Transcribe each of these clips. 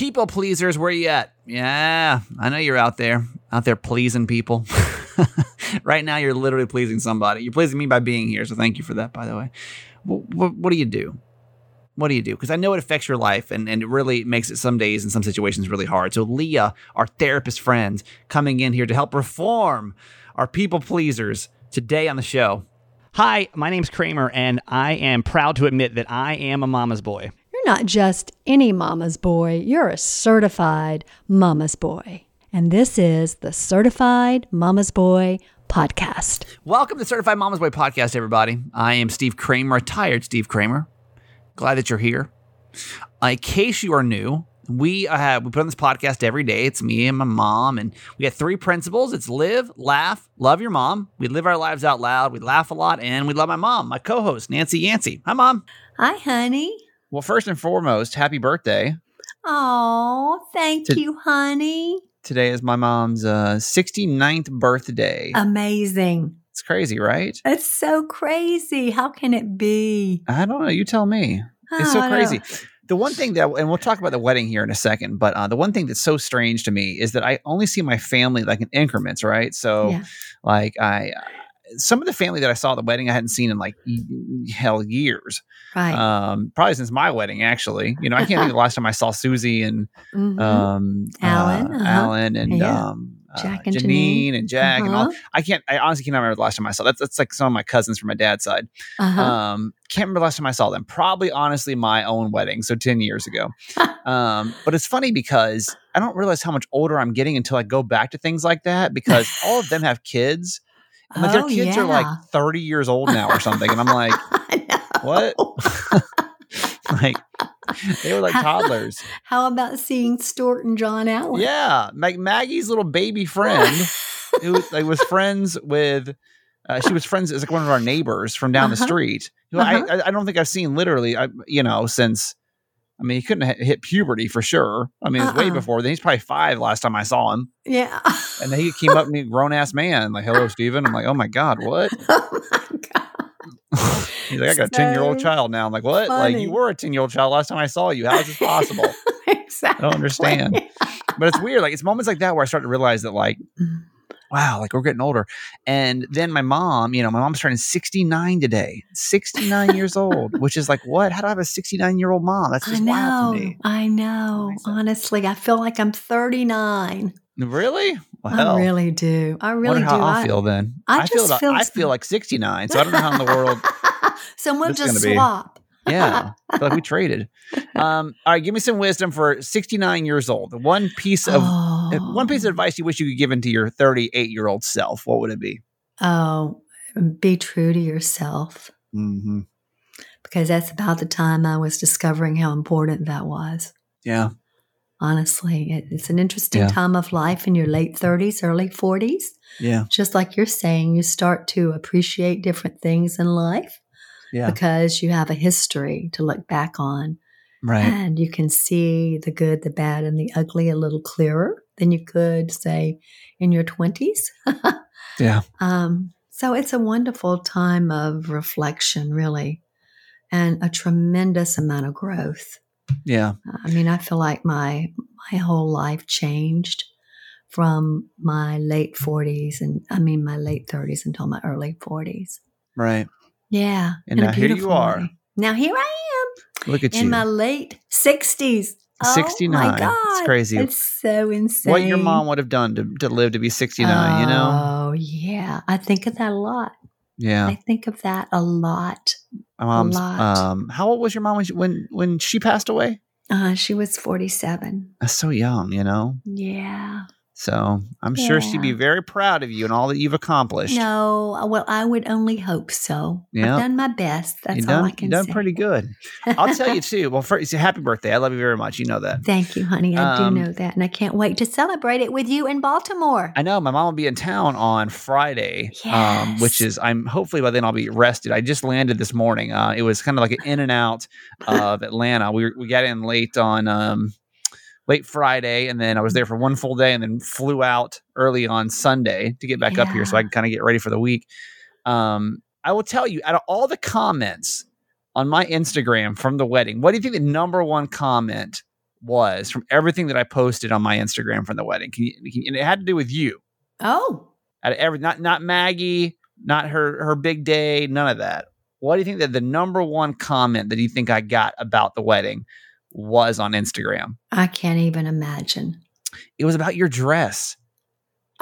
people pleasers, where you at? Yeah, I know you're out there, out there pleasing people. right now, you're literally pleasing somebody. You're pleasing me by being here, so thank you for that, by the way. What, what, what do you do? What do you do? Because I know it affects your life and, and it really makes it some days in some situations really hard. So, Leah, our therapist friend, coming in here to help reform our people pleasers today on the show. Hi, my name's Kramer, and I am proud to admit that I am a mama's boy. You're not just any mama's boy, you're a certified mama's boy. And this is the Certified Mama's Boy podcast. Welcome to Certified Mama's Boy podcast, everybody. I am Steve Kramer, retired Steve Kramer. Glad that you're here. Uh, in case you are new, we uh, have we put on this podcast every day. It's me and my mom, and we got three principles. It's live, laugh, love your mom. We live our lives out loud. We laugh a lot, and we love my mom, my co-host Nancy Yancey. Hi, mom. Hi, honey. Well, first and foremost, happy birthday. Oh, thank To- you, honey. Today is my mom's uh, 69th birthday. Amazing. it's crazy, right? It's so crazy. How can it be? I don't know. You tell me. It's so Oh, crazy. The one thing that, and we'll talk about the wedding here in a second, but uh, the one thing that's so strange to me is that I only see my family like in increments, right? So, Yeah. like, I, some of the family that I saw at the wedding, I hadn't seen in like hell years. Right. Um, probably since my wedding, actually. You know, I can't think of the last time I saw Susie and Mhm. um, Alan, uh, uh-huh. Alan, and Yeah. um, uh, Jack and Janine, Janine. and Jack, and all. Uh-huh. I can't. I honestly cannot remember the last time I saw. That's that's like some of my cousins from my dad's side. uh-huh. Um, can't remember the last time I saw them. Probably, honestly, my own wedding, so ten years ago. um, but it's funny because I don't realize how much older I'm getting until I go back to things like that because all of them have kids, and like their Oh, kids are like thirty years old now or something, and I'm like, what? like they were like toddlers. How about seeing Stuart and John Allen? Yeah, like Maggie's little baby friend who like was friends with. Uh, she was friends as like one of our neighbors from down the Uh-huh. street. Who I, Uh-huh. I I don't think I've seen literally. I you know since. I mean, he couldn't have hit puberty for sure. I mean, it was way Uh-uh. before then. He's probably five last time I saw him. Yeah. And then he came up to me, grown ass man, like, hello, Steven. I'm like, oh my God, what? oh my God. He's like, I got a 10 year old child now. I'm like, what? Like, you were a 10 year old child last time I saw you. How is this possible? exactly. I don't understand. but it's weird. Like it's moments like that where I start to realize that like, Mm. Wow, like we're getting older. And then my mom, you know, my mom's turning 69 today, 69 years old, which is like, what? How do I have a 69 year old mom? That's I just wild know. to me. I know. Honestly, I feel like I'm 39. Really? Well, I really do. I really do. I'll feel then. I feel, just about- feel I feel like 69. So I don't know how in the world. so we'll this is just gonna be. swap. Yeah. I feel like we traded. Um, all right. Give me some wisdom for 69 years old. One piece of oh. One piece of advice you wish you could give into your 38 year old self. What would it be? Oh, be true to yourself Mm-hmm. because that's about the time I was discovering how important that was. Yeah. Honestly, it, it's an interesting Yeah. time of life in your late 30s, early 40s. Yeah. Just like you're saying, you start to appreciate different things in life Yeah. because you have a history to look back on. Right. And you can see the good, the bad, and the ugly a little clearer than you could, say, in your 20s. Yeah. Um, so it's a wonderful time of reflection, really, and a tremendous amount of growth. Yeah. I mean, I feel like my my whole life changed from my late 40s and I mean my late 30s until my early 40s. Right. Yeah. And in now here you are. way. Now here I am. Look at in you. my late 60s. Oh 69. my It's crazy. It's so insane. what your mom would have done to, to live to be 69, you know? Oh, yeah. I think of that a lot. Yeah. I think of that a lot. My mom's lot. um how old was your mom when she, when when she passed away? Uh, she was 47. That's so young, you know. Yeah. So I'm sure she'd be very proud of you and all that you've accomplished. No, uh, well, I would only hope so. Yeah. I've done my best. That's you all done, I can done say. pretty good. I'll tell you too. Well, first, happy birthday. I love you very much. You know that. Thank you, honey. I Um, do know that. And I can't wait to celebrate it with you in Baltimore. I know my mom will be in town on Friday, um, which is I'm hopefully by then I'll be rested. I just landed this morning. Uh, it was kind of like an in and out of Atlanta. We we got in late on um, late Friday, and then I was there for one full day, and then flew out early on Sunday to get back up here so I can kind of get ready for the week. Um, I will tell you, out of all the comments on my Instagram from the wedding, what do you think the number one comment was from everything that I posted on my Instagram from the wedding. Can you, can, and it had to do with you. Oh, Out of every, not not Maggie, not her her big day, none of that. What do you think that the number one comment that you think I got about the wedding was on Instagram? I can't even imagine. It was about your dress.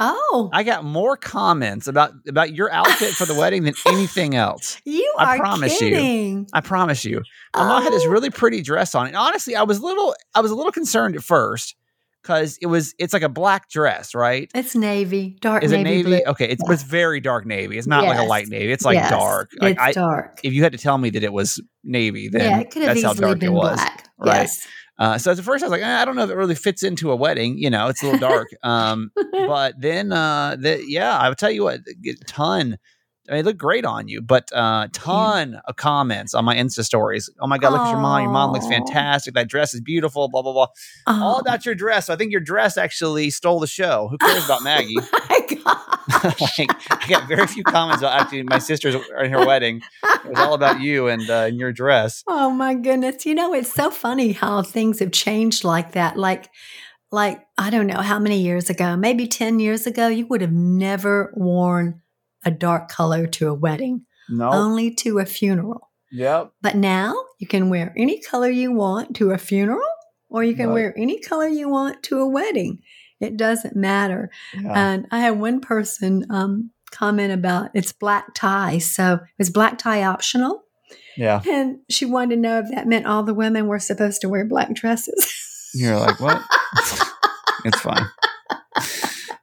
Oh, I got more comments about about your outfit for the wedding than anything else. you I are promise you. kidding. I promise you. My mom had this Oh. really pretty dress on. And honestly, I was little I was a little concerned at first because it was it's like a black dress, right? It's navy, dark Is navy, it navy? blue. Okay, it's but it's very dark navy. It's not like a light navy. It's like Yes, dark. Like it's I dark. if you had to tell me that it was navy, then yeah, it could have that's how dark been it was. black. Right. Yes. Uh, so at first I was like, eh, I don't know if it really fits into a wedding. You know, it's a little dark. um, but then, uh, the, yeah, I would tell you what, a ton. I mean, it looked great on you, but uh, ton of comments on my Insta stories. Oh my god, look at your mom! Your mom looks fantastic. That dress is beautiful. Blah blah blah. All Oh, about your dress. So I think your dress actually stole the show. Who cares about Maggie? gosh. like, I got very few comments about actually my sister's in her wedding. It was all about you and, uh, and your dress. Oh my goodness. You know, it's so funny how things have changed like that. Like, like, I don't know how many years ago, maybe 10 years ago, you would have never worn a dark color to a wedding, No. only to a funeral. yep. But now you can wear any color you want to a funeral, or you can wear any color you want to a wedding. It doesn't matter. Yeah. And I had one person um, comment about it's black tie. So is black tie optional? yeah. And she wanted to know if that meant all the women were supposed to wear black dresses. You're like, what? it's fine.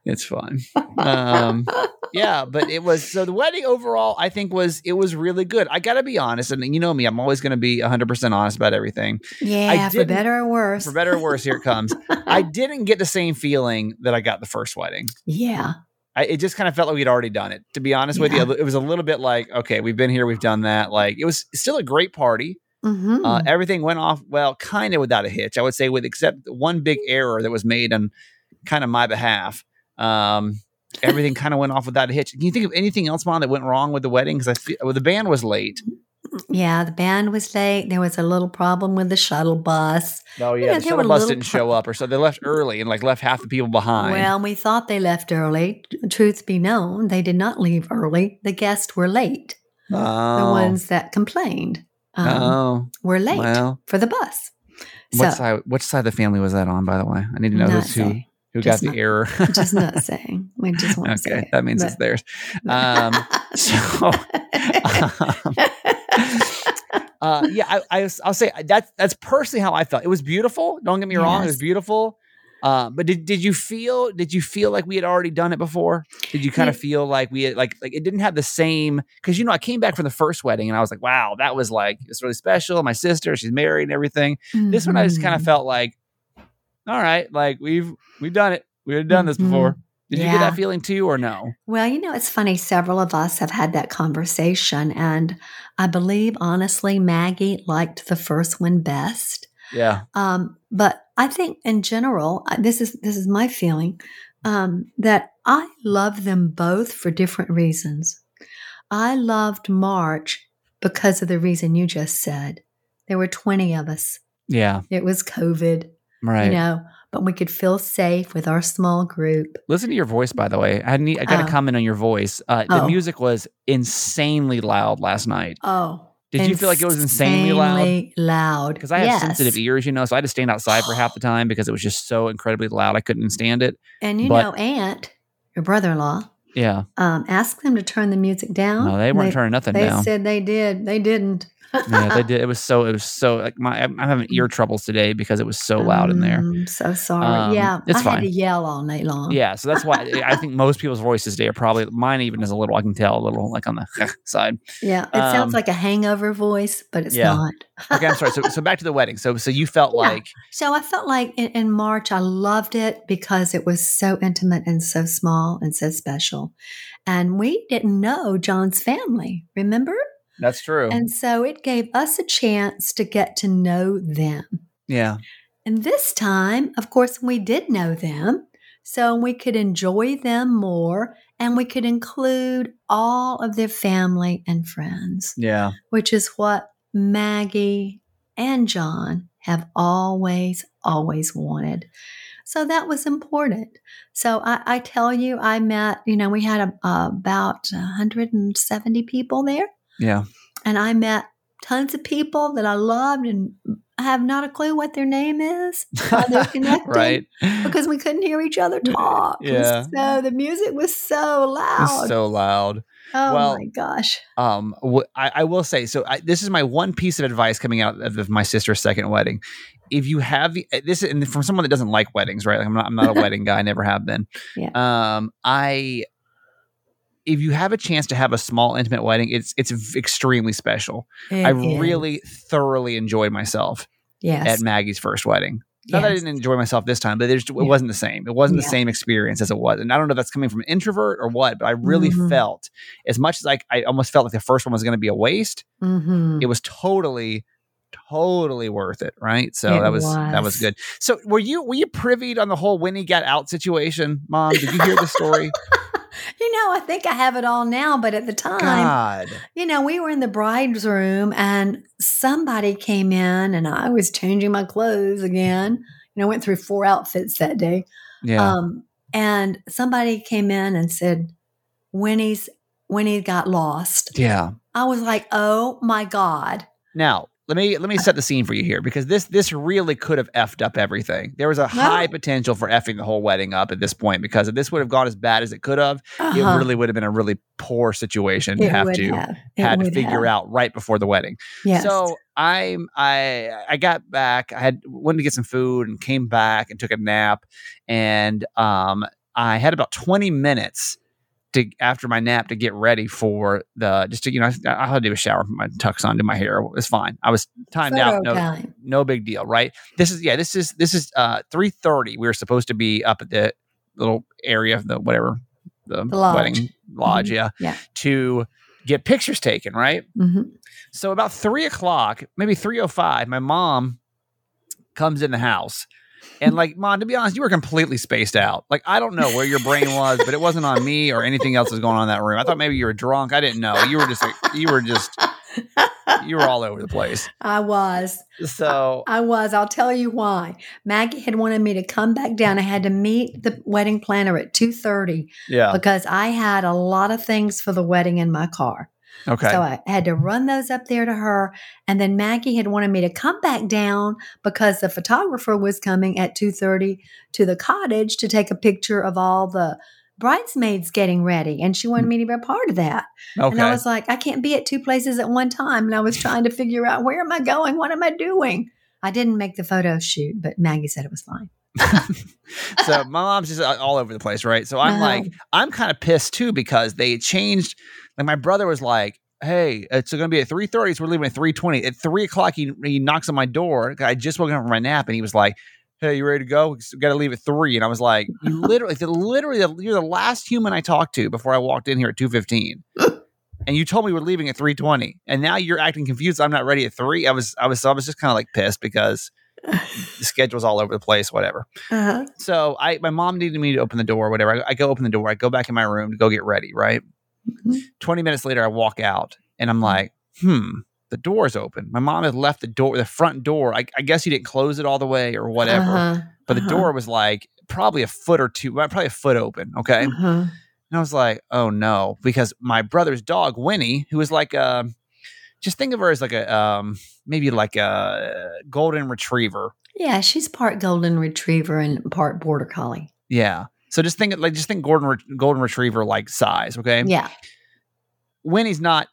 It's fine. Um, yeah, but it was so the wedding overall. I think was it was really good. I got to be honest, and you know me, I'm always going to be 100 percent honest about everything, yeah, for better or worse. for better or worse. Here it comes. I didn't get the same feeling that I got the first wedding. yeah. I, it just kind of felt like we'd already done it. To be honest with you, it was a little bit like, okay, we've been here, we've done that. Like it was still a great party. hmm Uh, everything went off well, kind of without a hitch, I would say, with except one big error that was made on kind of my behalf. Um, everything kind of went off without a hitch. Can you think of anything else, Mom, that went wrong with the wedding? Because I feel well, the band was late. yeah, the band was late. There was a little problem with the shuttle bus. Oh yeah, yeah, there the shuttle bus didn't show up, or so they left early and like left half the people behind. Well, we thought they left early. Truth be known, they did not leave early. The guests were late. oh, The ones that complained um, oh, were late well, for the bus. what So, side? Which side of the family was that on? By the way, I need to know who's who who got Just the not- error. Just not saying. We just want to say okay, it. that means it's theirs. Um, so. uh, yeah, I, I, will say that's that's personally how I felt. It was beautiful. Don't get me wrong; it was beautiful. Uh, but did, did you feel did you feel like we had already done it before? Did you kind of feel like we had like like it didn't have the same? Because you know I came back from the first wedding and I was like, wow, that was like it's really special. My sister, she's married and everything. This one I just kind of Mhm. felt like, all right, like we've we've done it. We've done this before. Did you get that feeling too, or no? Well, you know, it's funny. Several of us have had that conversation, and I believe, honestly, Maggie liked the first one best. Yeah. Um, but I think, in general, this is this is my feeling um, that I love them both for different reasons. I loved March because of the reason you just said. There were twenty of us. Yeah. It was COVID, Right. you know, but we could feel safe with our small group. Listen to your voice, by the way. I need. I got to Oh. comment on your voice. Uh, the Oh. music was insanely loud last night. Oh, Did you feel like it was insanely loud? Loud. Because I have Yes. sensitive ears, you know, so I had to stand outside for half the time because it was just so incredibly loud. I couldn't stand it. And you But- know, Aunt, your brother-in-law, Yeah. um, asked them to turn the music down. No, they weren't They- turning nothing down. They said they did. They didn't. Yeah, they did. It was so. It was so. Like my, I'm having ear troubles today because it was so loud in there. I'm so sorry. Um, yeah, it's I had to yell all night long. Yeah, so that's why I think most people's voices today are probably mine. Even is a little. I can tell a little like on the side. yeah. It Um, sounds like a hangover voice, but it's yeah. not. Okay, I'm sorry. So so back to the wedding. So so you felt Yeah. like So I felt like in, in March, I loved it because it was so intimate and so small and so special. And we didn't know John's family, remember? That's true. And so it gave us a chance to get to know them. yeah. And this time, of course, we did know them. So we could enjoy them more and we could include all of their family and friends, Yeah. which is what Maggie and John have always, always wanted. So that was important. So I, I tell you, I met, you know, we had a, uh, about 170 people there, Yeah. and I met tons of people that I loved and I have not a clue what their name is. how they're connected right. because we couldn't hear each other talk. Yeah. So the music was so loud. It's so loud. oh well- my gosh. Um, wh- I, I will say so. I, this is my one piece of advice coming out of, of my sister's second wedding. If you have the uh, this, and from someone that doesn't like weddings, right? Like I'm not, I'm not a wedding guy. I never have been. Yeah. Um, I, if you have a chance to have a small intimate wedding, it's it's extremely special. I It is. really thoroughly enjoyed myself yes. at Maggie's first wedding. Not that I didn't enjoy myself this time, but there's, it Yeah. wasn't the same. It wasn't the same experience as it was. And I don't know if that's coming from an introvert or what, but I really Mhm. felt as much as like I almost felt like the first one was going to be a waste. Mhm. It was totally, totally worth it. Right. So It that was, that was was. good. So were you were you privy on the whole Winnie got out situation, Mom? Did you hear the story? You know, I think I have it all now, but at the time, God. you know, we were in the bride's room and somebody came in and I was changing my clothes again. You know, I went through four outfits that day. Yeah. Um, and somebody came in and said, Winnie's Winnie got lost. yeah. I was like, oh my God. Now, let me let me set the scene for you here because this this really could have effed up everything. There was a high potential for effing the whole wedding up at this point because if this would have gone as bad as it could have, Uh-huh. it really would have been a really poor situation to It have to have. Had to figure have. out right before the wedding. Yes. So I'm I I got back. I had went to get some food and came back and took a nap, and um I had about 20 minutes to after my nap to get ready for the just to you know I, I had to do a shower, put my tux on, do my hair. It's fine. I was timed Photo out. No, time. no big deal, right? This is yeah, this is this is uh 3:30. We were supposed to be up at the little area of the whatever the, The lodge. wedding lodge, Mhm. yeah, Yeah. to get pictures taken, right? Mhm. So about three o'clock, maybe three o five, my mom comes in the house. And like, mom, to be honest, you were completely spaced out. Like, I don't know where your brain was, but it wasn't on me or anything else was going on in that room. I thought maybe you were drunk. I didn't know. You were just like, you were just, you were all over the place. I was. So I was. I'll tell you why. Maggie had wanted me to come back down. I had to meet the wedding planner at 2:30 yeah, because I had a lot of things for the wedding in my car. Okay, So I had to run those up there to her. And then Maggie had wanted me to come back down because the photographer was coming at 2:30 to the cottage to take a picture of all the bridesmaids getting ready. And she wanted me to be a part of that. Okay. And I was like, I can't be at two places at one time. And I was trying to figure out where am I going? What am I doing? I didn't make the photo shoot, but Maggie said it was fine. so my mom's just uh, all over the place, right? So I'm Uh-huh. like, I'm kind of pissed too because they changed. Like my brother was like, "Hey, it's going to be at 3:30, so we're leaving at 3:20." At three o'clock, he he knocks on my door. I just woke up from my nap, and he was like, "Hey, you ready to go? We got to leave at 3. And I was like, "You literally, the, literally, you're the last human I talked to before I walked in here at 2:15." And you told me we're leaving at 3:20, and now you're acting confused. I'm not ready at three. I was, I was, I was just kind of like pissed because the schedule's all over the place. Whatever. Uh-huh. So I, my mom needed me to open the door, whatever. I, I go open the door. I go back in my room to go get ready. Right. Mhm. Twenty minutes later, I walk out, and I'm like, hmm, the door's open. My mom had left the door, the front door. I, I guess he didn't close it all the way or whatever, Uh-huh. but the Uh-huh. door was like probably a foot or two, probably a foot open. Okay. Uh-huh. And I was like, oh no, because my brother's dog, Winnie, who was like a, just think of her as like a, um, maybe like a golden retriever. Yeah, she's part golden retriever and part border collie. Yeah. So just think like just think golden Ret- golden retriever like size. Okay. Yeah. Winnie's not.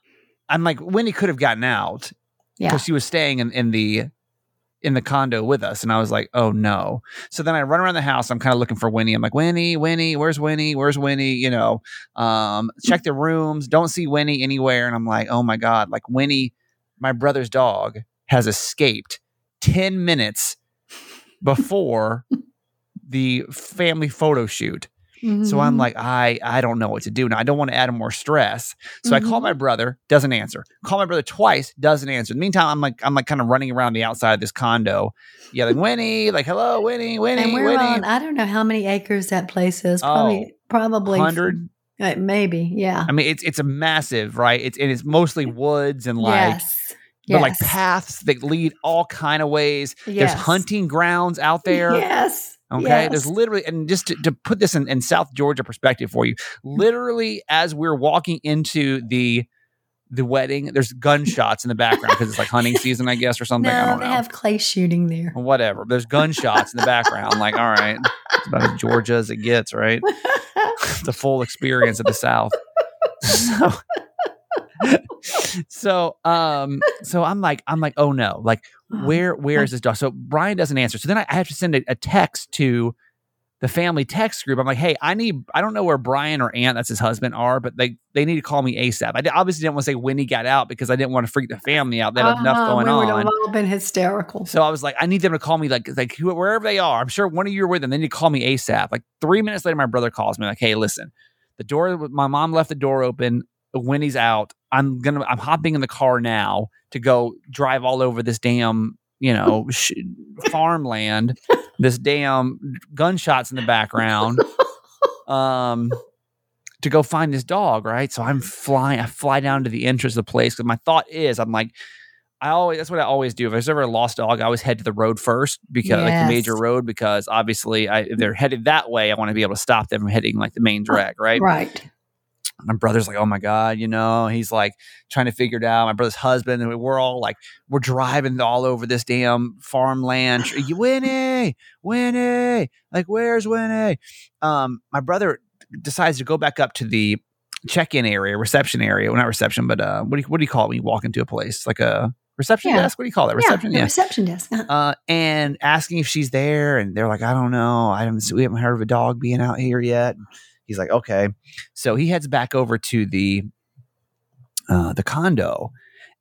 I'm like Winnie could have gotten out Yeah. because she was staying in, in the in the condo with us, and I was like, oh no. So then I run around the house. I'm kind of looking for Winnie. I'm like, Winnie, Winnie, where's Winnie? Where's Winnie? You know, um, check the rooms. Don't see Winnie anywhere. And I'm like, oh my god, like Winnie, my brother's dog, has escaped ten minutes before the family photo shoot. So I'm Mhm. like, I I don't know what to do now. I don't want to add more stress. So I call Mhm. my brother, doesn't answer. Call my brother twice, doesn't answer. In the meantime, I'm like I'm like kind of running around the outside of this condo, yelling, Winnie, like, hello, Winnie, Winnie, and we're Winnie. on, I don't know how many acres that place is. Probably, probably Hundred. uh, maybe. Yeah. I mean, it's it's a massive, right? It's and it's mostly woods and like yes. but like paths that lead all kind of ways. There's hunting grounds out there. Yes. Okay. Yes. There's literally, and just to, to put this in, in South Georgia perspective for you, literally as we're walking into the the wedding, there's gunshots in the background because it's like hunting season, I guess, or something. I No, don't they know. have clay shooting there. Whatever. There's gunshots in the background. Like, all right, it's about as Georgia as it gets, right? the full experience of the South. So, so, um, so I'm like, I'm like, oh no, like, where, where is this dog? So Brian doesn't answer. So then I, I have to send a, a text to the family text group. I'm like, hey, I need, I don't know where Brian or Aunt, that's his husband, are, but they they need to call me ASAP. I obviously didn't want to say when he got out because I didn't want to freak the family out. They had enough Uh-huh, going we would on. all been hysterical. So I was like, I need them to call me like like who- wherever they are. I'm sure one of you are with them. They need to call me ASAP. Like three minutes later, my brother calls me like, Hey, listen, the door. My mom left the door open. Winnie's out. I'm gonna. I'm hopping in the car now to go drive all over this damn you know sh- farmland. This damn gunshots in the background. Um. To go find this dog, right? So I'm flying. I fly down to the entrance of the place because my thought is, I'm like, I always that's what I always do. If there's ever a lost dog, I always head to the road first because like the major road because obviously I, if they're headed that way, I want to be able to stop them from hitting like the main drag, right? Right. My brother's like, oh my god, you know, he's like trying to figure it out. My brother's husband, and we're all like, we're driving all over this damn farmland. Winnie, Winnie, like where's Winnie? Um, my brother decides to go back up to the check-in area, reception area. Well, not reception, but uh, what do you, what do you call it when you walk into a place like a reception Yeah. desk? What do you call that? Reception, yeah. yeah. Reception desk. Uh-huh. Uh, and asking if she's there, and they're like, I don't know, I haven't, we haven't heard of a dog being out here yet. He's like, okay, so he heads back over to the uh, the condo,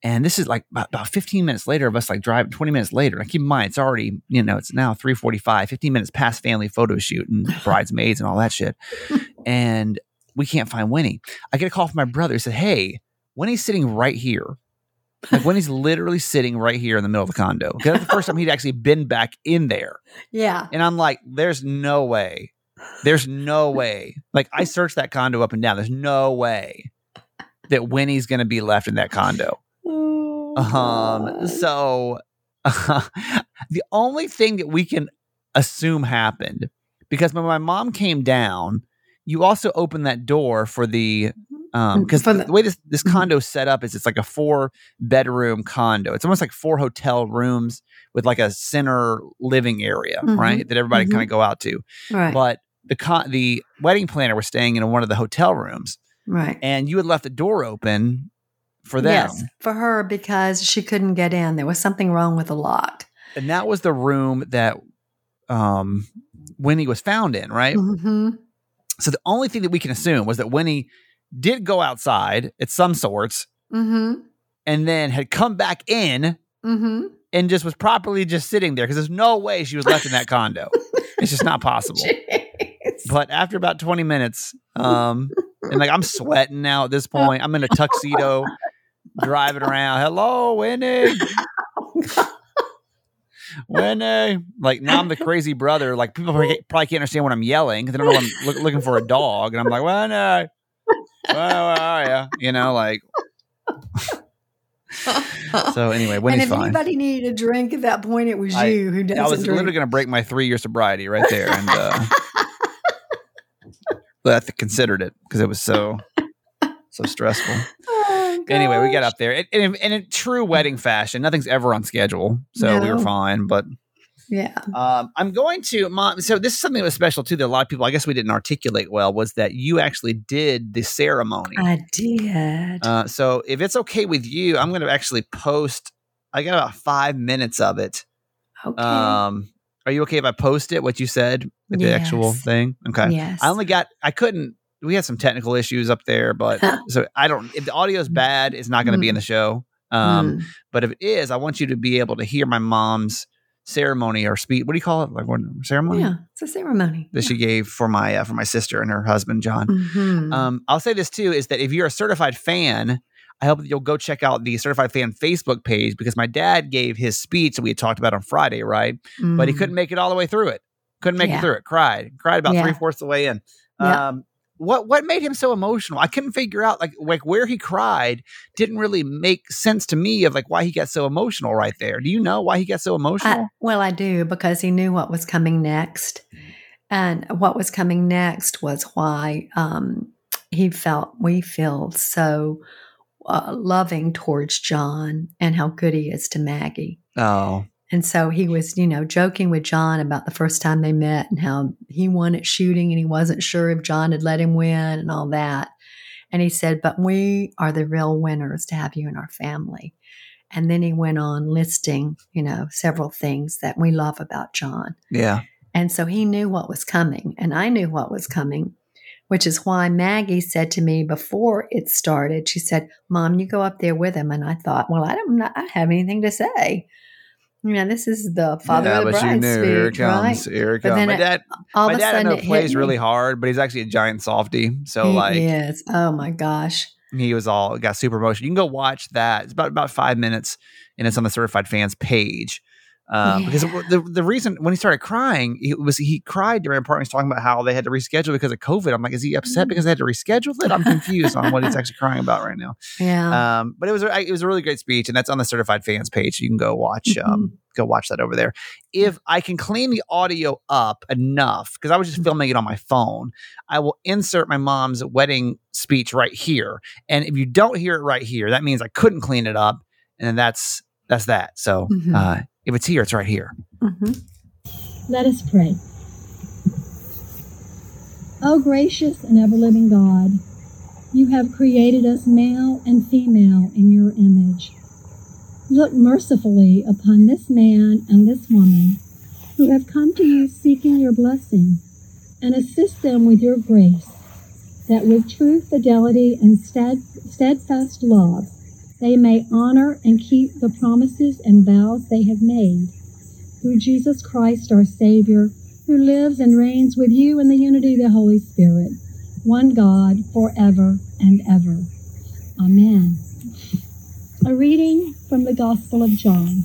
and this is like about, about 15 minutes later of us like driving 20 minutes later. Now keep in mind, it's already you know it's now 3:45, 15 minutes past family photo shoot and bridesmaids and all that shit, and we can't find Winnie. I get a call from my brother. He said, hey, Winnie's sitting right here. Like Winnie's literally sitting right here in the middle of the condo. 'Cause That's the first time he'd actually been back in there. Yeah. And I'm like, there's no way. There's no way. Like I searched that condo up and down. There's no way that Winnie's gonna be left in that condo. Um, so the only thing that we can assume happened because when my mom came down, you also opened that door for the um because the, the- way this this Mhm. condo is set up is it's like a four bedroom condo. It's almost like four hotel rooms with like a center living area, Mhm. right? That everybody Mhm. kind of go out to. right. But the con- the wedding planner was staying in one of the hotel rooms, right. and you had left the door open for them. Yes, for her because she couldn't get in. There was something wrong with the lock. and that was the room that um Winnie was found in, right? Mm-hmm. So the only thing that we can assume was that Winnie did go outside at some sorts Mm-hmm. and then had come back in Mm-hmm. and just was properly just sitting there because there's no way she was left in that condo. It's just not possible. But after about 20 minutes, um, and like I'm sweating now at this point, I'm in a tuxedo driving around. Hello, Winnie. Winnie. Like now I'm the crazy brother. Like people probably can't understand what I'm yelling because they don't know I'm look, looking for a dog. And I'm like, Winnie, where, where are you? You know, like. So anyway, and if fine. anybody needed a drink at that point, it was I- you who doesn't I was drink. literally going to break my three year sobriety right there, and uh, but I considered it because it was so so stressful. Oh, Anyway, we got up there, and, and, and in true wedding fashion, nothing's ever on schedule, so we were fine. But Yeah. um, I'm going to mom. So this is something that was special too. That a lot of people, I guess, we didn't articulate well, was that you actually did the ceremony. I did. Uh, so if it's okay with you, I'm going to actually post. I got about five minutes of it. okay. Um, are you okay if I post it? What you said, like the actual thing? Okay. yes. I only got. I couldn't. We had some technical issues up there, but so I don't. If the audio is bad, it's not going to be in the show. Um, Mm. but if it is, I want you to be able to hear my mom's ceremony or speech. What do you call it? Like what ceremony yeah, it's a ceremony. that she gave for my uh, for my sister and her husband John. Mhm. Um, I'll say this too is that if you're a certified fan, I hope that you'll go check out the certified fan Facebook page because my dad gave his speech that we had talked about on Friday, right? But he Mm. couldn't make it all the way through it. Couldn't make Yeah. it through it. Cried. Cried about Yeah. three fourths of the way in. Yeah. Um, what what made him so emotional? I couldn't figure out like like where he cried didn't really make sense to me of like why he got so emotional right there. Do you know why he got so emotional? I, well, I do because he knew what was coming next, and what was coming next was why um, he felt we feel so uh, loving towards John and how good he is to Maggie. oh, And so he was, you know, joking with John about the first time they met and how he won at shooting and he wasn't sure if John had let him win and all that. And he said, But we are the real winners to have you in our family. And then he went on listing, you know, several things that we love about John. yeah. And so he knew what was coming, and I knew what was coming, which is why Maggie said to me before it started, she said, Mom, you go up there with him. And I thought, well, I don't, I don't have anything to say. You know, this is the father yeah, of the but you bride knew. Here it speech, right? comes. Here it But comes. then My dad, All my of a dad I sudden, know plays really hard, but he's actually a giant softy. So he like is. Oh my gosh. he was all got super emotional. You can go watch that. It's about about five minutes, and it's on the certified fans page. Um, Because the the reason when he started crying, it was he cried during a part. He was talking about how they had to reschedule because of COVID. I'm like, is he upset because they had to reschedule it? I'm confused on what he's actually crying about right now. Yeah. Um, but it was a, it was a really great speech, and that's on the certified fans page. You can go watch Mm-hmm. um go watch that over there. If I can clean the audio up enough, because I was just filming it on my phone, I will insert my mom's wedding speech right here. And if you don't hear it right here, that means I couldn't clean it up, and that's that's that. So Mhm. uh, if it's here, it's right here. Mhm. Let us pray. O gracious and ever living God, you have created us male and female in your image. Look mercifully upon this man and this woman who have come to you seeking your blessing, and assist them with your grace, that with true fidelity and stead- steadfast love they may honor and keep the promises and vows they have made through Jesus Christ our Savior, who lives and reigns with you in the unity of the Holy Spirit, one God, forever and ever. Amen. A reading from the Gospel of John.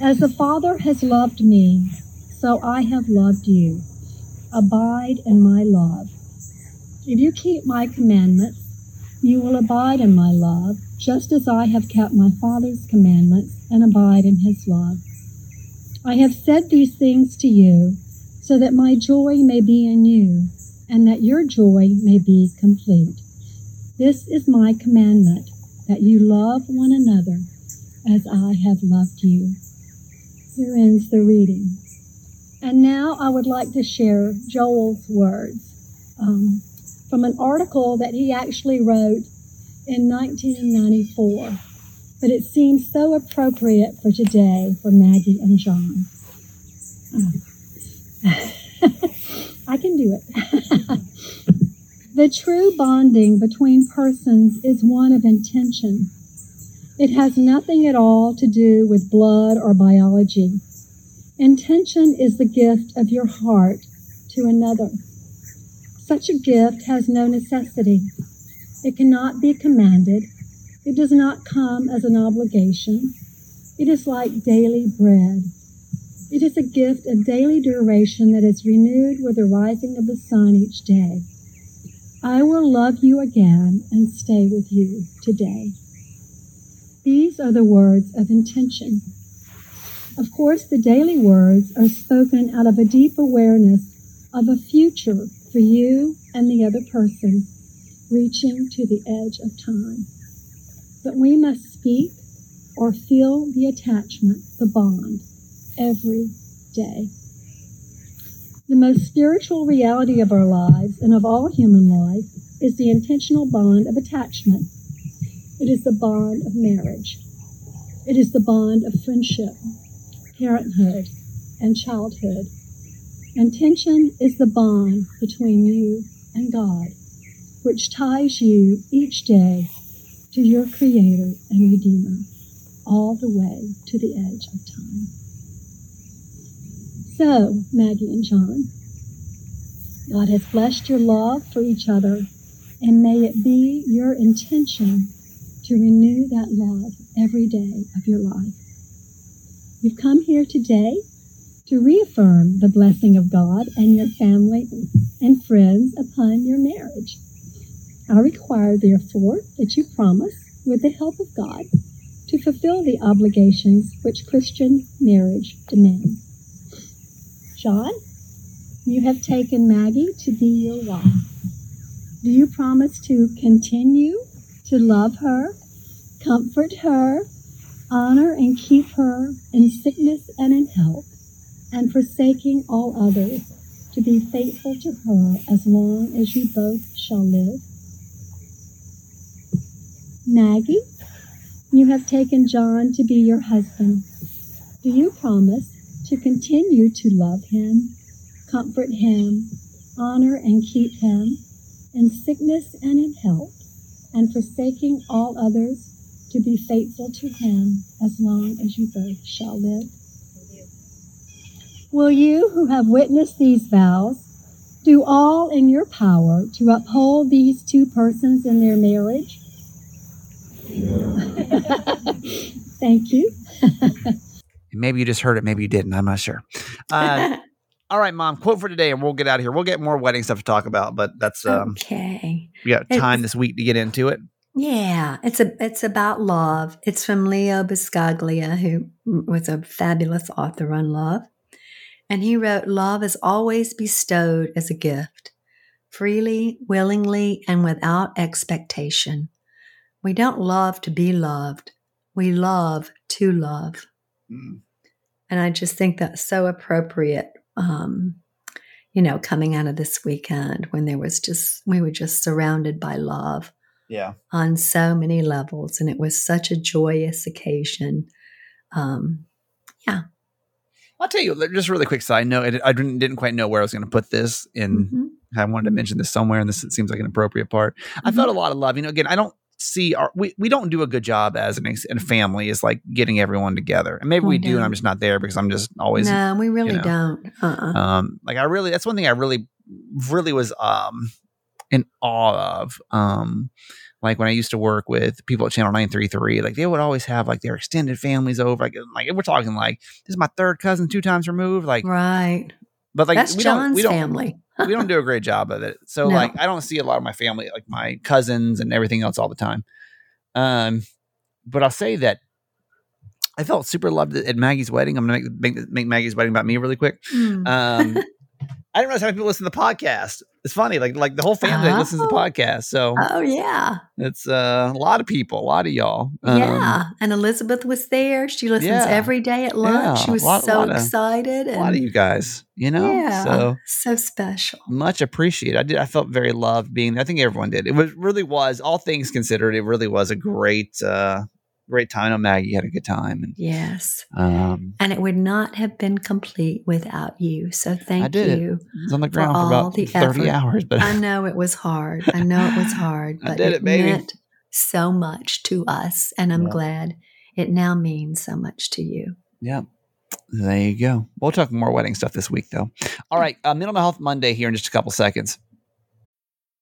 As the Father has loved me, so I have loved you. Abide in my love. If you keep my commandments, you will abide in my love, just as I have kept my Father's commandments and abide in his love. I have said these things to you so that my joy may be in you and that your joy may be complete. This is my commandment that you love one another as I have loved you. Here ends the reading. And now I would like to share Joel's words um, from an article that he actually wrote in 1994 but it seems so appropriate for today for Maggie and John. I can do it. the true bonding between persons is one of intention. It has nothing at all to do with blood or biology. Intention is the gift of your heart to another. Such a gift has no necessity. It cannot be commanded. It does not come as an obligation. It is like daily bread. It is a gift of daily duration that is renewed with the rising of the sun each day. I will love you again and stay with you today. These are the words of intention. Of course, the daily words are spoken out of a deep awareness of a future for you and the other person reaching to the edge of time but we must speak or feel the attachment, the bond, every day. The most spiritual reality of our lives and of all human life is the intentional bond of attachment. It is the bond of marriage. It is the bond of friendship, parenthood, and childhood. Intention is the bond between you and God, which ties you each day to your Creator and Redeemer, all the way to the edge of time. So, Maggie and John, God has blessed your love for each other, and may it be your intention to renew that love every day of your life. You've come here today to reaffirm the blessing of God and your family and friends upon your marriage. I require, therefore, that you promise, with the help of God, to fulfill the obligations which Christian marriage demands. John, you have taken Maggie to be your wife. Do you promise to continue to love her, comfort her, honor and keep her in sickness and in health, and forsaking all others, to be faithful to her as long as you both shall live? Maggie, you have taken John to be your husband. Do you promise to continue to love him, comfort him, honor and keep him in sickness and in health, and forsaking all others to be faithful to him as long as you both shall live? Will you, who have witnessed these vows, do all in your power to uphold these two persons in their marriage? Thank you. Maybe you just heard it, maybe you didn't. I'm not sure. Uh, all right, mom. Quote for today, and we'll get out of here. We'll get more wedding stuff to talk about, but that's um, okay. we got time It's- this week to get into it. Yeah, it's a it's about love. It's from Leo Buscaglia, who was a fabulous author on love. And he wrote, Love is always bestowed as a gift, freely, willingly, and without expectation. We don't love to be loved. We love to love. Mm. And I just think that's so appropriate, um, you know, coming out of this weekend when there was just, we were just surrounded by love Yeah. on so many levels. And it was such a joyous occasion. Um, yeah. I'll tell you, just really quick side note. I didn't, didn't quite know where I was going to put this, and mhm. I wanted to mention this somewhere, and this seems like an appropriate part. I Mm-hmm. felt a lot of love. You know, again, I don't see our we, we don't do a good job as an ex- in a family is like getting everyone together, and maybe we We do, and I'm just not there because I'm just always no, we really know. don't. Uh-uh. um like i really that's one thing i really really was um in awe of um like when i used to work with people at channel 933 like they would always have like their extended families over like like we're talking like this is my third cousin two times removed like right. but like That's we don't John's we don't family. We don't do a great job of it so No. like i don't see a lot of my family like my cousins and everything else all the time um but i'll say that I felt super loved at Maggie's wedding. I'm gonna make make, make Maggie's wedding about me really quick. Mm. Um, I didn't realize how many people listen to the podcast. It's funny, like like the whole family listens to the Oh. podcast. So oh, yeah. it's uh, a lot of people, a lot of y'all. Um, yeah. And Elizabeth was there. She listens yeah. every day at lunch. Yeah, she was lot- so lot of- excited. a lot of you guys, you know. yeah, So so special. much appreciated. I did. I felt very loved being. I think everyone did. It was really was. All things considered, it really was a great, uh, great time. I know Maggie had a good time, and Yes. um, And it would not have been complete without you. So thank did it. you. I was on the ground for, all about the thirty effort. hours, but I know it was hard. I know it was hard, I but did it, it, meant so much to us. And I'm Yeah. glad it now means so much to you. Yeah. There you go. We'll talk more wedding stuff this week, though. All right. Uh, Mental Health Monday here in just a couple seconds.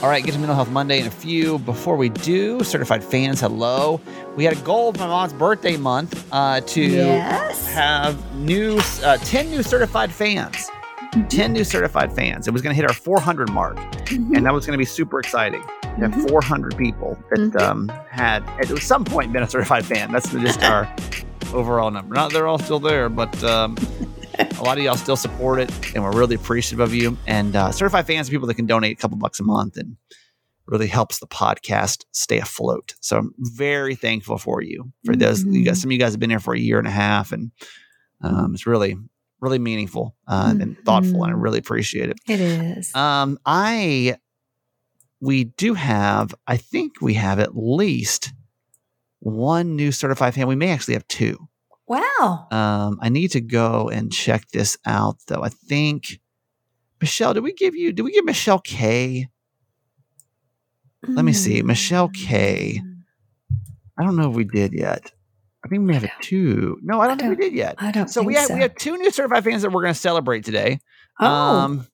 All right, get to Mental Health Monday in a few. Before we do, certified fans, hello. We had a goal for my mom's birthday month uh, to Yes. have new uh, 10 new certified fans. 10 new certified fans. It was going to hit our 400 mark, and that was going to be super exciting. Have 400 people that Mhm. um, had at some point been a certified fan. That's just our overall number. Not they're all still there, but um, a lot of y'all still support it, and we're really appreciative of you. And uh, certified fans are people that can donate a couple bucks a month and really helps the podcast stay afloat. So I'm very thankful for you for those. You guys, some of you guys have been here for a year and a half, and um, it's really, really meaningful uh, and thoughtful, and I really appreciate it. It is. Um, I we do have, I think we have at least one new certified fan. We may actually have two. Wow. Um, I need to go and check this out though. I think Michelle, did we give you? Did we give Michelle K? Let me see, Michelle K. I don't know if we did yet. I think we have two. No, I don't think we did yet. I don't So think we have so. we have two new certified fans that we're going to celebrate today. Oh. Um,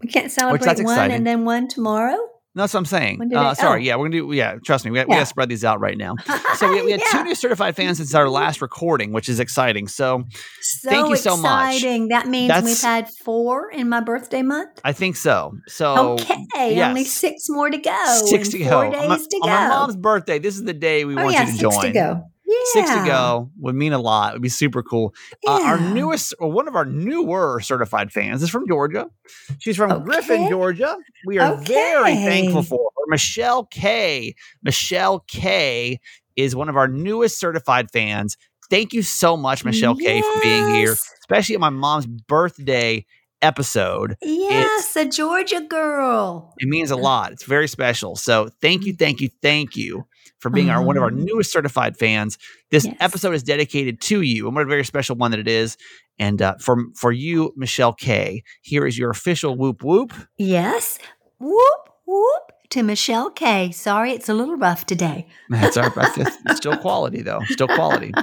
we can't celebrate one exciting. and then one tomorrow. That's what I'm saying. Uh, sorry, oh. yeah, we're gonna do. Yeah, trust me, we, we Yeah. got to spread these out right now. So we, we had two new certified fans since our last recording, which is exciting. So So Thank you so much. exciting. That means That's- we've had four in my birthday month. I think so. So okay, only six more to go. six to four go. days on my, to go. my mom's birthday. This is the day we oh want yeah, you to six join. to go. Yeah. Six to go would mean a lot. It would be super cool. Uh, our newest, or one of our newer certified fans is from Georgia. She's from Griffin, Georgia. We are very thankful for her. Michelle K. Michelle K. is one of our newest certified fans. Thank you so much, Michelle K, for being here, especially at my mom's birthday episode. Yes, a Georgia girl. It means a lot. It's very special. So thank you, thank you, thank you for being our one of our Oh. newest certified fans. This Yes. episode is dedicated to you, and what a very special one that it is. And uh, for for you, Michelle K, here is your official whoop whoop. Yes. Whoop whoop to Michelle K. Sorry, it's a little rough today. That's our it's still quality though, still quality.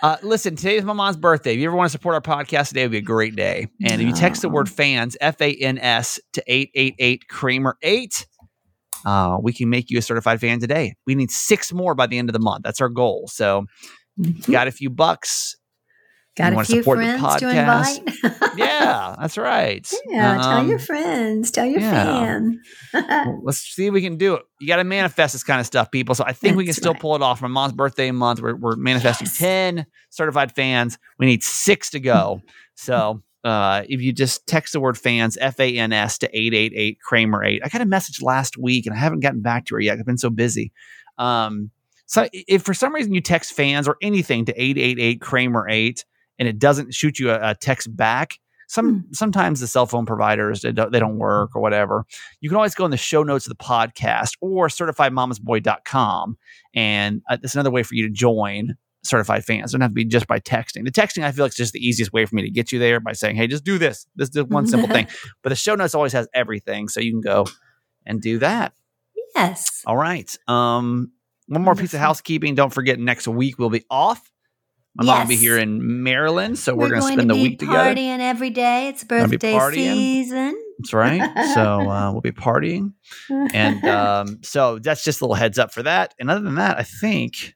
Uh, listen, today is my mom's birthday. If you ever want to support our podcast today, it would be a great day. And if you text the word fans, F A N S, to 888 Kramer 8, uh, we can make you a certified fan today. We need six more by the end of the month. That's our goal. So, got a few bucks. Got You a few support the friends to invite. Yeah, that's right. yeah, tell your Um, friends, tell your yeah. fan. well, let's see if we can do it. You got to manifest this kind of stuff, people. So I think we can still right. pull it off. My mom's birthday month, we're, we're manifesting Yes. 10 certified fans. We need six to go. So uh, if you just text the word fans, F A N S, to 888 Kramer 8. I got a message last week and I haven't gotten back to her yet. I've been so busy. Um, so if for some reason you text fans or anything to 888 Kramer 8 and it doesn't shoot you a, a text back, some sometimes the cell phone providers they don't, they don't work or whatever. You can always go in the show notes of the podcast or certifiedmamasboy.com and uh, that's another way for you to join certified fans. It doesn't have to be just by texting. The texting I feel like is just the easiest way for me to get you there by saying, "Hey, just do this. This is one simple thing." But the show notes always has everything, so you can go and do that. yes. All right. Um, one more piece of housekeeping. Don't forget, next week we'll be off. My mom will be here in Maryland, so we're, going to going spend to the be week together. partying every day. It's birthday season. That's right. So uh, we'll be partying, and um, so that's just a little heads up for that. And other than that, I think,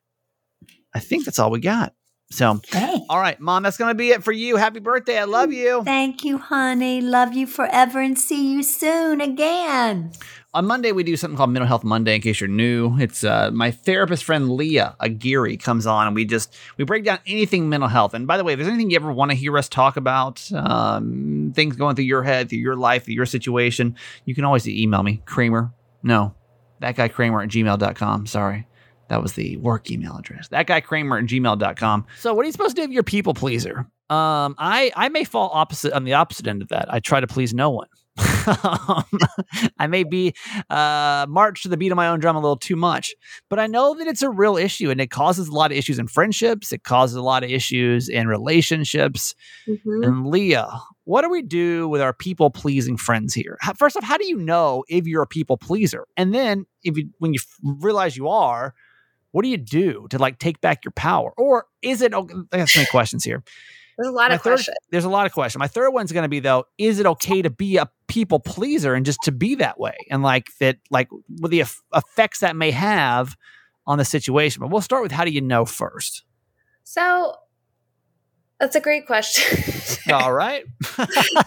I think that's all we got. So, Hey. all right, mom, that's going to be it for you. Happy birthday! I love you. Thank you, honey. Love you forever and see you soon again. On Monday, we do something called Mental Health Monday. In case you're new, it's uh, my therapist friend Leah Aguirre comes on, and we just we break down anything mental health. And by the way, if there's anything you ever want to hear us talk about, um, things going through your head, through your life, through your situation, you can always email me, Kramer. No, that guy Kramer at gmail.com. Sorry. That was the work email address. That guy Kramer at gmail.com. So what are you supposed to do if you're people pleaser? Um, I, I may fall opposite on the opposite end of that. I try to please no one. Um, I may be uh, march to the beat of my own drum a little too much, but I know that it's a real issue and it causes a lot of issues in friendships. It causes a lot of issues in relationships. Mhm. And Leah, what do we do with our people pleasing friends here? How- First off, how do you know if you're a people pleaser? And then if you when you f- realize you are, what do you do to like take back your power? Or is it? okay- I got so many questions here. There's a lot My of third- questions. There's a lot of questions. My third one's going to be though: Is it okay to be a people pleaser and just to be that way, and like that, like with the eff- effects that may have on the situation? But we'll start with how do you know first? So that's a great question. All right,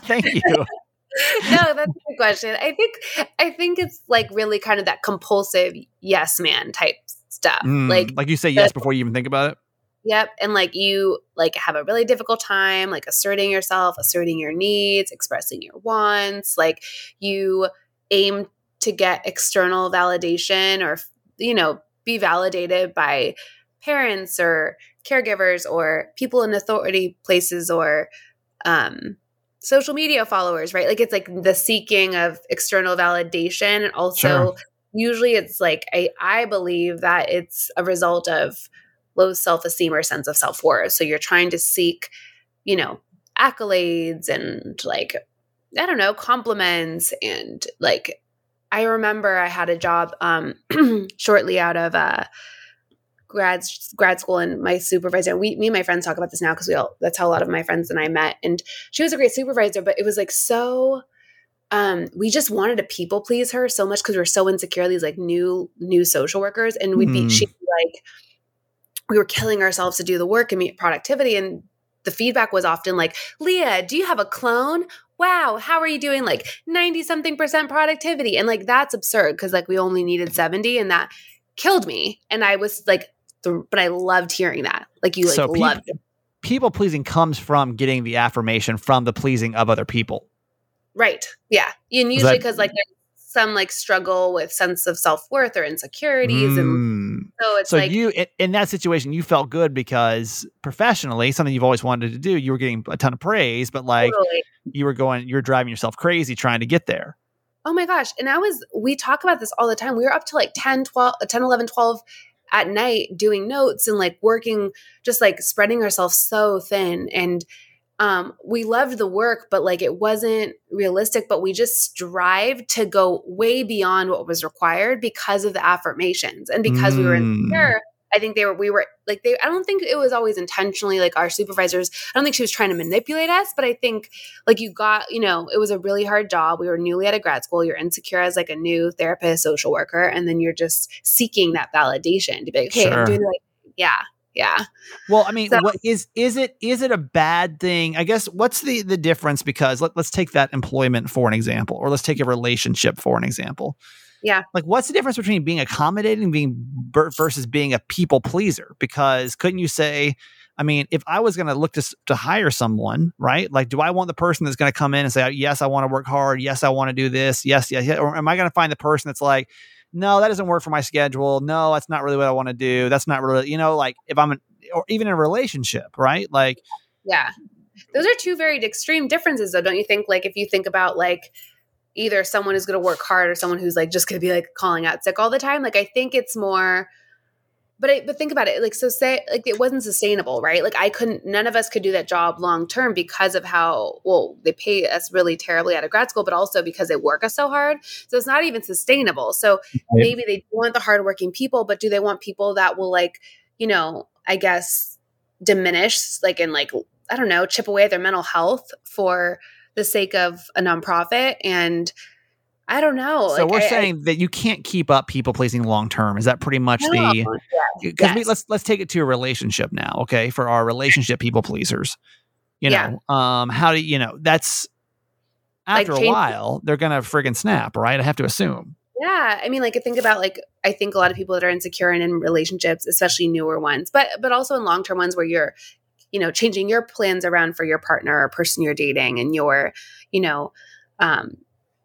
thank you. no, that's a good question. I think I think it's like really kind of that compulsive yes man type stuff. Mm, Like like you say yes before you even think about it. Yep. And like you like have a really difficult time like asserting yourself, asserting your needs, expressing your wants, like you aim to get external validation or you know, be validated by parents or caregivers or people in authority places or um social media followers, right? Like it's like the seeking of external validation and also Sure. Usually it's like I I believe that it's a result of low self-esteem or sense of self-worth. So you're trying to seek, you know, accolades and like I don't know, compliments and like I remember I had a job um shortly out of uh grad grad school and my supervisor we me and my friends talk about this now because we all that's how a lot of my friends and I met and she was a great supervisor but it was like so um we just wanted to people please her so much because we were so insecure these like new new social workers and we'd be Hmm. she'd be like we were killing ourselves to do the work and meet productivity and the feedback was often like leah do you have a clone wow how are you doing like 90 something percent productivity and like that's absurd because like we only needed 70 and that killed me and i was like the, but i loved hearing that like you like So loved it People pleasing comes from getting the affirmation from the pleasing of other people. Right yeah and usually because like some like struggle with sense of self-worth or insecurities and Mm. so it's so like you in, in that situation you felt good because professionally something you've always wanted to do you were getting a ton of praise but like totally. you were going you're driving yourself crazy trying to get there Oh my gosh. And I was, we talk about this all the time. We were up to like 10, 12, 10, 11, 12 at night doing notes and like working, just like spreading ourselves so thin. And um, we loved the work, but like it wasn't realistic, but we just strived to go way beyond what was required because of the affirmations and because we were Mm. insecure. I think they were, we were like, they, I don't think it was always intentionally like our supervisors. I don't think she was trying to manipulate us, but I think like you got, you know, it was a really hard job. We were newly out of grad school. You're insecure as like a new therapist, social worker, and then you're just seeking that validation to be like, hey, Sure. I'm doing the right. Yeah. Yeah. well i mean So- what is is it is it a bad thing i guess what's the the difference because let, let's take that employment for an example or let's take a relationship for an example Yeah. like what's the difference between being accommodating being versus being a people pleaser because couldn't you say I mean, if I was going to look to, to hire someone, right? Like, do I want the person that's going to come in and say, yes, I want to work hard. Yes, I want to do this. Yes, yes, yes. Or am I going to find the person that's like, no, that doesn't work for my schedule. No, that's not really what I want to do. That's not really, you know, like if I'm, an, or even in a relationship, right? Like, Yeah. Those are two very extreme differences though, don't you think? Like if you think about like either someone who's going to work hard or someone who's like just going to be like calling out sick all the time, like I think it's more but I, but think about it like so say like it wasn't sustainable right? Like i couldn't none of us could do that job long term because of how well they pay us really terribly out of grad school but also because they work us so hard. So it's not even sustainable. So maybe they want the hardworking people but do they want people that will like you know i guess diminish like and like i don't know chip away at their mental health for the sake of a nonprofit? And i don't know so like, we're I- I- saying that you can't keep up people pleasing long term. Is that pretty much No, the, because yes. let's let's take it to a relationship now okay for our relationship people pleasers you Yeah. know um how do you know that's Like after a while they're gonna friggin snap right i have to assume Yeah, I mean, like I think about like I think a lot of people that are insecure and in relationships, especially newer ones, but but also in long term ones where you're, you know, changing your plans around for your partner or person you're dating, and you're, you know, um,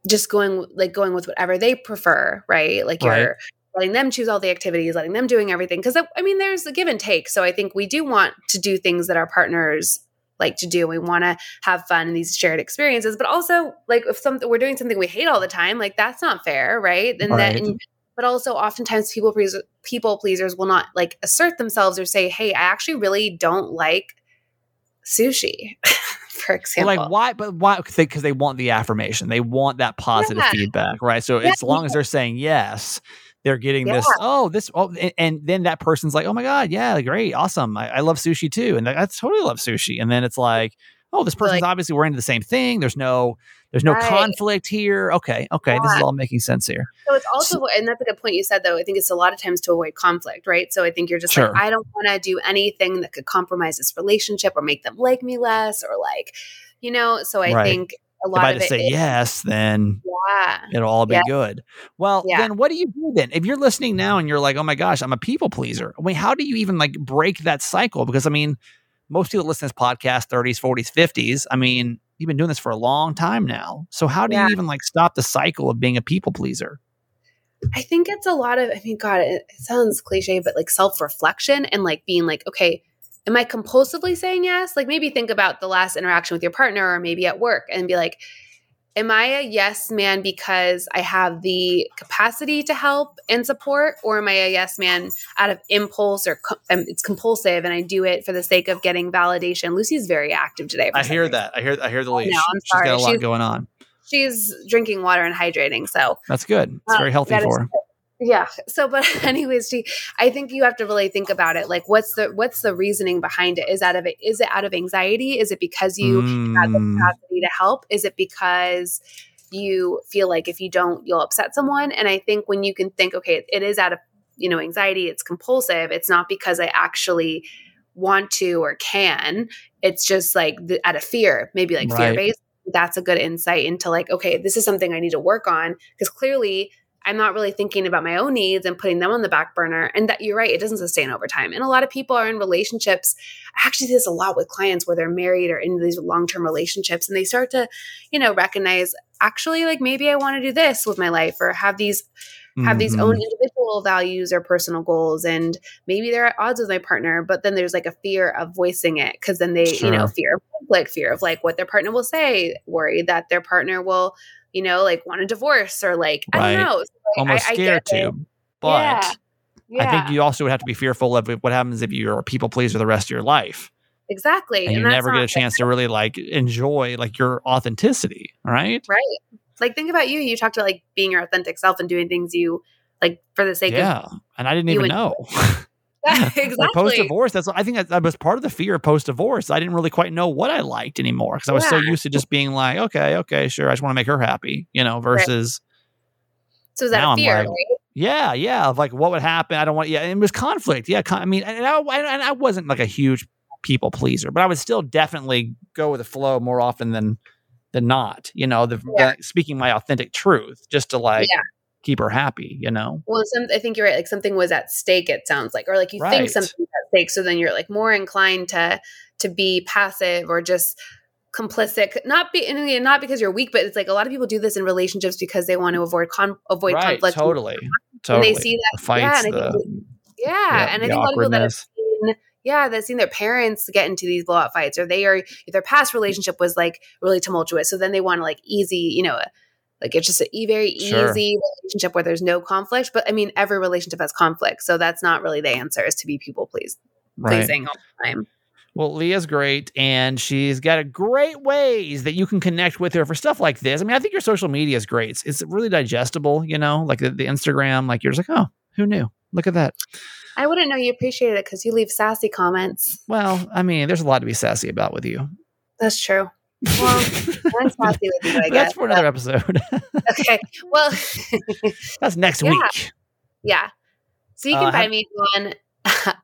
just going like going with whatever they prefer, right? Like you're letting them choose all the activities, letting them doing everything. Because I mean, there's a give and take. So I think we do want to do things that our partners like to do. We want to have fun in these shared experiences, but also like if something we're doing something we hate all the time, like that's not fair, right? And Right. then, but also oftentimes people people pleasers will not like assert themselves or say, "Hey, I actually really don't like sushi," example. like why but why because they want the affirmation they want that positive Yeah. feedback right so Yeah, as long as they're saying yes they're getting this oh this oh and, and then that person's like oh my god yeah great awesome i, I love sushi too and i totally love sushi and then it's like oh this person's like- obviously we're into the same thing there's no there's no Right. conflict here okay okay this is all making sense here So it's also, and that's a good point you said, though. I think it's a lot of times to avoid conflict, right? So I think you're just Sure. like, I don't want to do anything that could compromise this relationship or make them like me less or like, you know. So I Right. think a if lot I of just it say is- yes, then Yeah. it'll all be Yeah. good. Well, Yeah. then what do you do then? If you're listening now and you're like, oh my gosh, I'm a people pleaser. I mean, how do you even like break that cycle? Because I mean, most people listen to this podcast, 30s, 40s, 50s. I mean, you've been doing this for a long time now. So how do Yeah. you even like stop the cycle of being a people pleaser? I think it's a lot of, I mean, God, it, it sounds cliche, but like self reflection and like being like, okay, am I compulsively saying yes? Like maybe think about the last interaction with your partner or maybe at work and be like, am I a yes man because I have the capacity to help and support? Or am I a yes man out of impulse or co- um, it's compulsive and I do it for the sake of getting validation? Lucy's very active today. I hear reason. that. I hear I hear the leash. know, I'm sorry. She's got a lot She's- going on. She's drinking water and hydrating. So That's good. It's Uh, very healthy for her. Yeah. So but anyways she, i think you have to really think about it like what's the what's the reasoning behind it? Is out of it is it out of anxiety? Is it because you have the Mm, capacity to help? Is it because you feel like if you don't you'll upset someone? And i think when you can think okay it is out of you know anxiety it's compulsive it's not because i actually want to or can it's just like the, out of fear maybe like fear Right. based that's a good insight into like okay this is something i need to work on because clearly i'm not really thinking about my own needs and putting them on the back burner. And that you're right it doesn't sustain over time and a lot of people are in relationships i actually see this a lot with clients where they're married or in these long-term relationships and they start to you know recognize actually like maybe i want to do this with my life or have these have these mhm. own individual values or personal goals and maybe they're at odds with my partner. But then there's like a fear of voicing it because then they you know fear of conflict fear of like what their partner will say worried that their partner will you know like want a divorce or like i don't know So, like, almost I, I scared it. to. But yeah. yeah I think you also would have to be fearful of what happens if you're a people pleaser the rest of your life. exactly and you that's never get a chance to really like enjoy like your authenticity, right? right like think about you you talked about like being your authentic self and doing things you like for the sake of Yeah, and I didn't even know. Yeah, exactly Like post divorce, that's I think that, that was part of the fear of post divorce. I didn't really quite know what I liked anymore because I was so used to just being like, okay, okay, sure, I just want to make her happy, you know. Versus, so is that now a I'm fear like, right? yeah, yeah, of like what would happen. I don't want, yeah, it was conflict. Yeah, con- I mean, and I, and I wasn't like a huge people pleaser, but I would still definitely go with the flow more often than than not. You know, the, Yeah. the speaking my authentic truth just to like Yeah. Keep her happy. You know, Well, some, I think you're right. Like something was at stake. It sounds like, or like you Right. think something's at stake, so then you're like more inclined to to be passive or just complicit. Not be, and not because you're weak, but it's like a lot of people do this in relationships because they want to avoid con- avoid right? conflict. Totally, When totally. they see that, fights, yeah, and I think, yeah, yeah, and I think a lot of people that have seen, yeah, they've seen their parents get into these blowout fights, or they are their past relationship was like really tumultuous, so then they want to like easy, you know. Like it's just a e- very Sure. easy relationship where there's no conflict. But I mean, every relationship has conflict, so that's not really the answer. Is to be people please right. pleasing all the time. Well, Leah's great, and she's got a great ways that you can connect with her for stuff like this. I mean, I think your social media is great. It's, it's really digestible, you know, like the, the Instagram. Like you're just like, oh, who knew? Look at that. I wouldn't know you appreciated it because you leave sassy comments. Well, I mean, there's a lot to be sassy about with you. That's true. Well, I'm sassy with you, I That's for another episode. okay. Well, That's next Yeah. week. yeah. So you Uh, can how- find me on.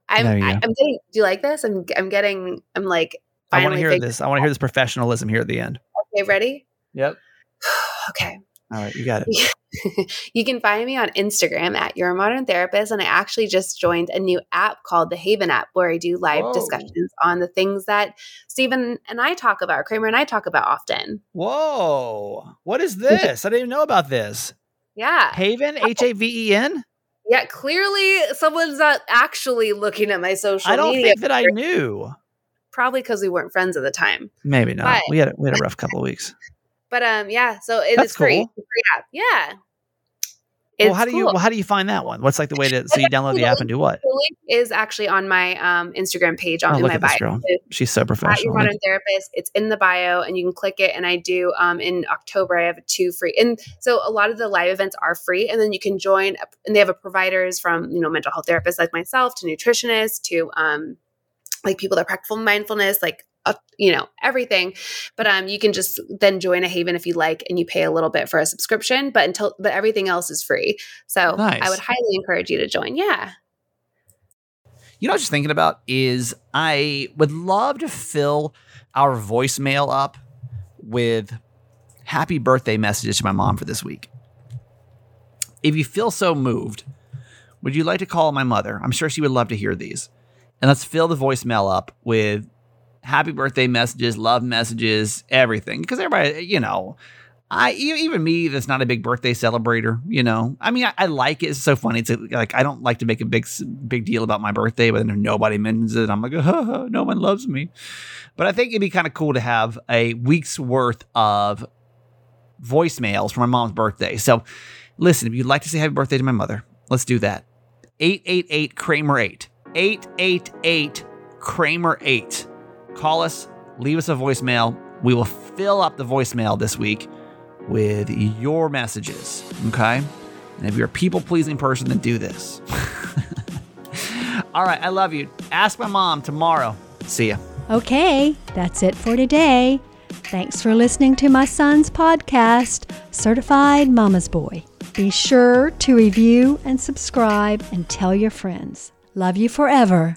I'm. I, go. I'm getting. Do you like this? I'm. I'm getting. I'm like. I want to hear this. I want to hear this professionalism here at the end. Okay, ready? Yep. okay. All right, you got it. you can find me on Instagram at Your Modern Therapist, and I actually just joined a new app called the Haven app, where I do live Whoa. discussions on the things that Stephen and I talk about, Kramer and I talk about often. Whoa. What is this? I didn't even know about this. Yeah, Haven, oh. H A V E N? yeah. Clearly, someone's not actually looking at my social. I don't media think that I knew. Probably because we weren't friends at the time. Maybe not. But- we had a, we had a rough couple of weeks. But um, yeah. So it is That's free. cool. It's free app. Yeah. well, It's how do you well, how do you find that one? What's like the way to so you download the app and do what? The link is actually on my um, Instagram page on Oh, in look my at this bio. girl. She's so at your professional. modern therapist it's in the bio and you can click it and i do um, in october i have two free and so a lot of the live events are free and then you can join a- and they have a providers from you know mental health therapists like myself to nutritionists to um, like people that practice mindfulness like uh, you know everything but um you can just then join a haven if you like and you pay a little bit for a subscription but until but everything else is free so Nice. i would highly encourage you to join yeah You know, what I was just thinking about is I would love to fill our voicemail up with happy birthday messages to my mom for this week. If you feel so moved, would you like to call my mother? I'm sure she would love to hear these. And let's fill the voicemail up with happy birthday messages, love messages, everything. Because everybody, you know, I even me that's not a big birthday celebrator, you know. I mean, I, I like it. It's so funny. It's like I don't like to make a big big deal about my birthday, but then nobody mentions it, I'm like, oh, no one loves me. But I think it'd be kind of cool to have a week's worth of voicemails for my mom's birthday. So, listen, if you'd like to say happy birthday to my mother, let's do that. 888 Kramer 8. 888 Kramer 8. Call us, leave us a voicemail. We will fill up the voicemail this week with your messages. Okay? And if you're a people pleasing person, then do this. All right, I love you. Ask my mom tomorrow. See ya. Okay, that's it for today. Thanks for listening to my son's podcast, Certified Mama's Boy. Be sure to review and subscribe and tell your friends. Love you forever.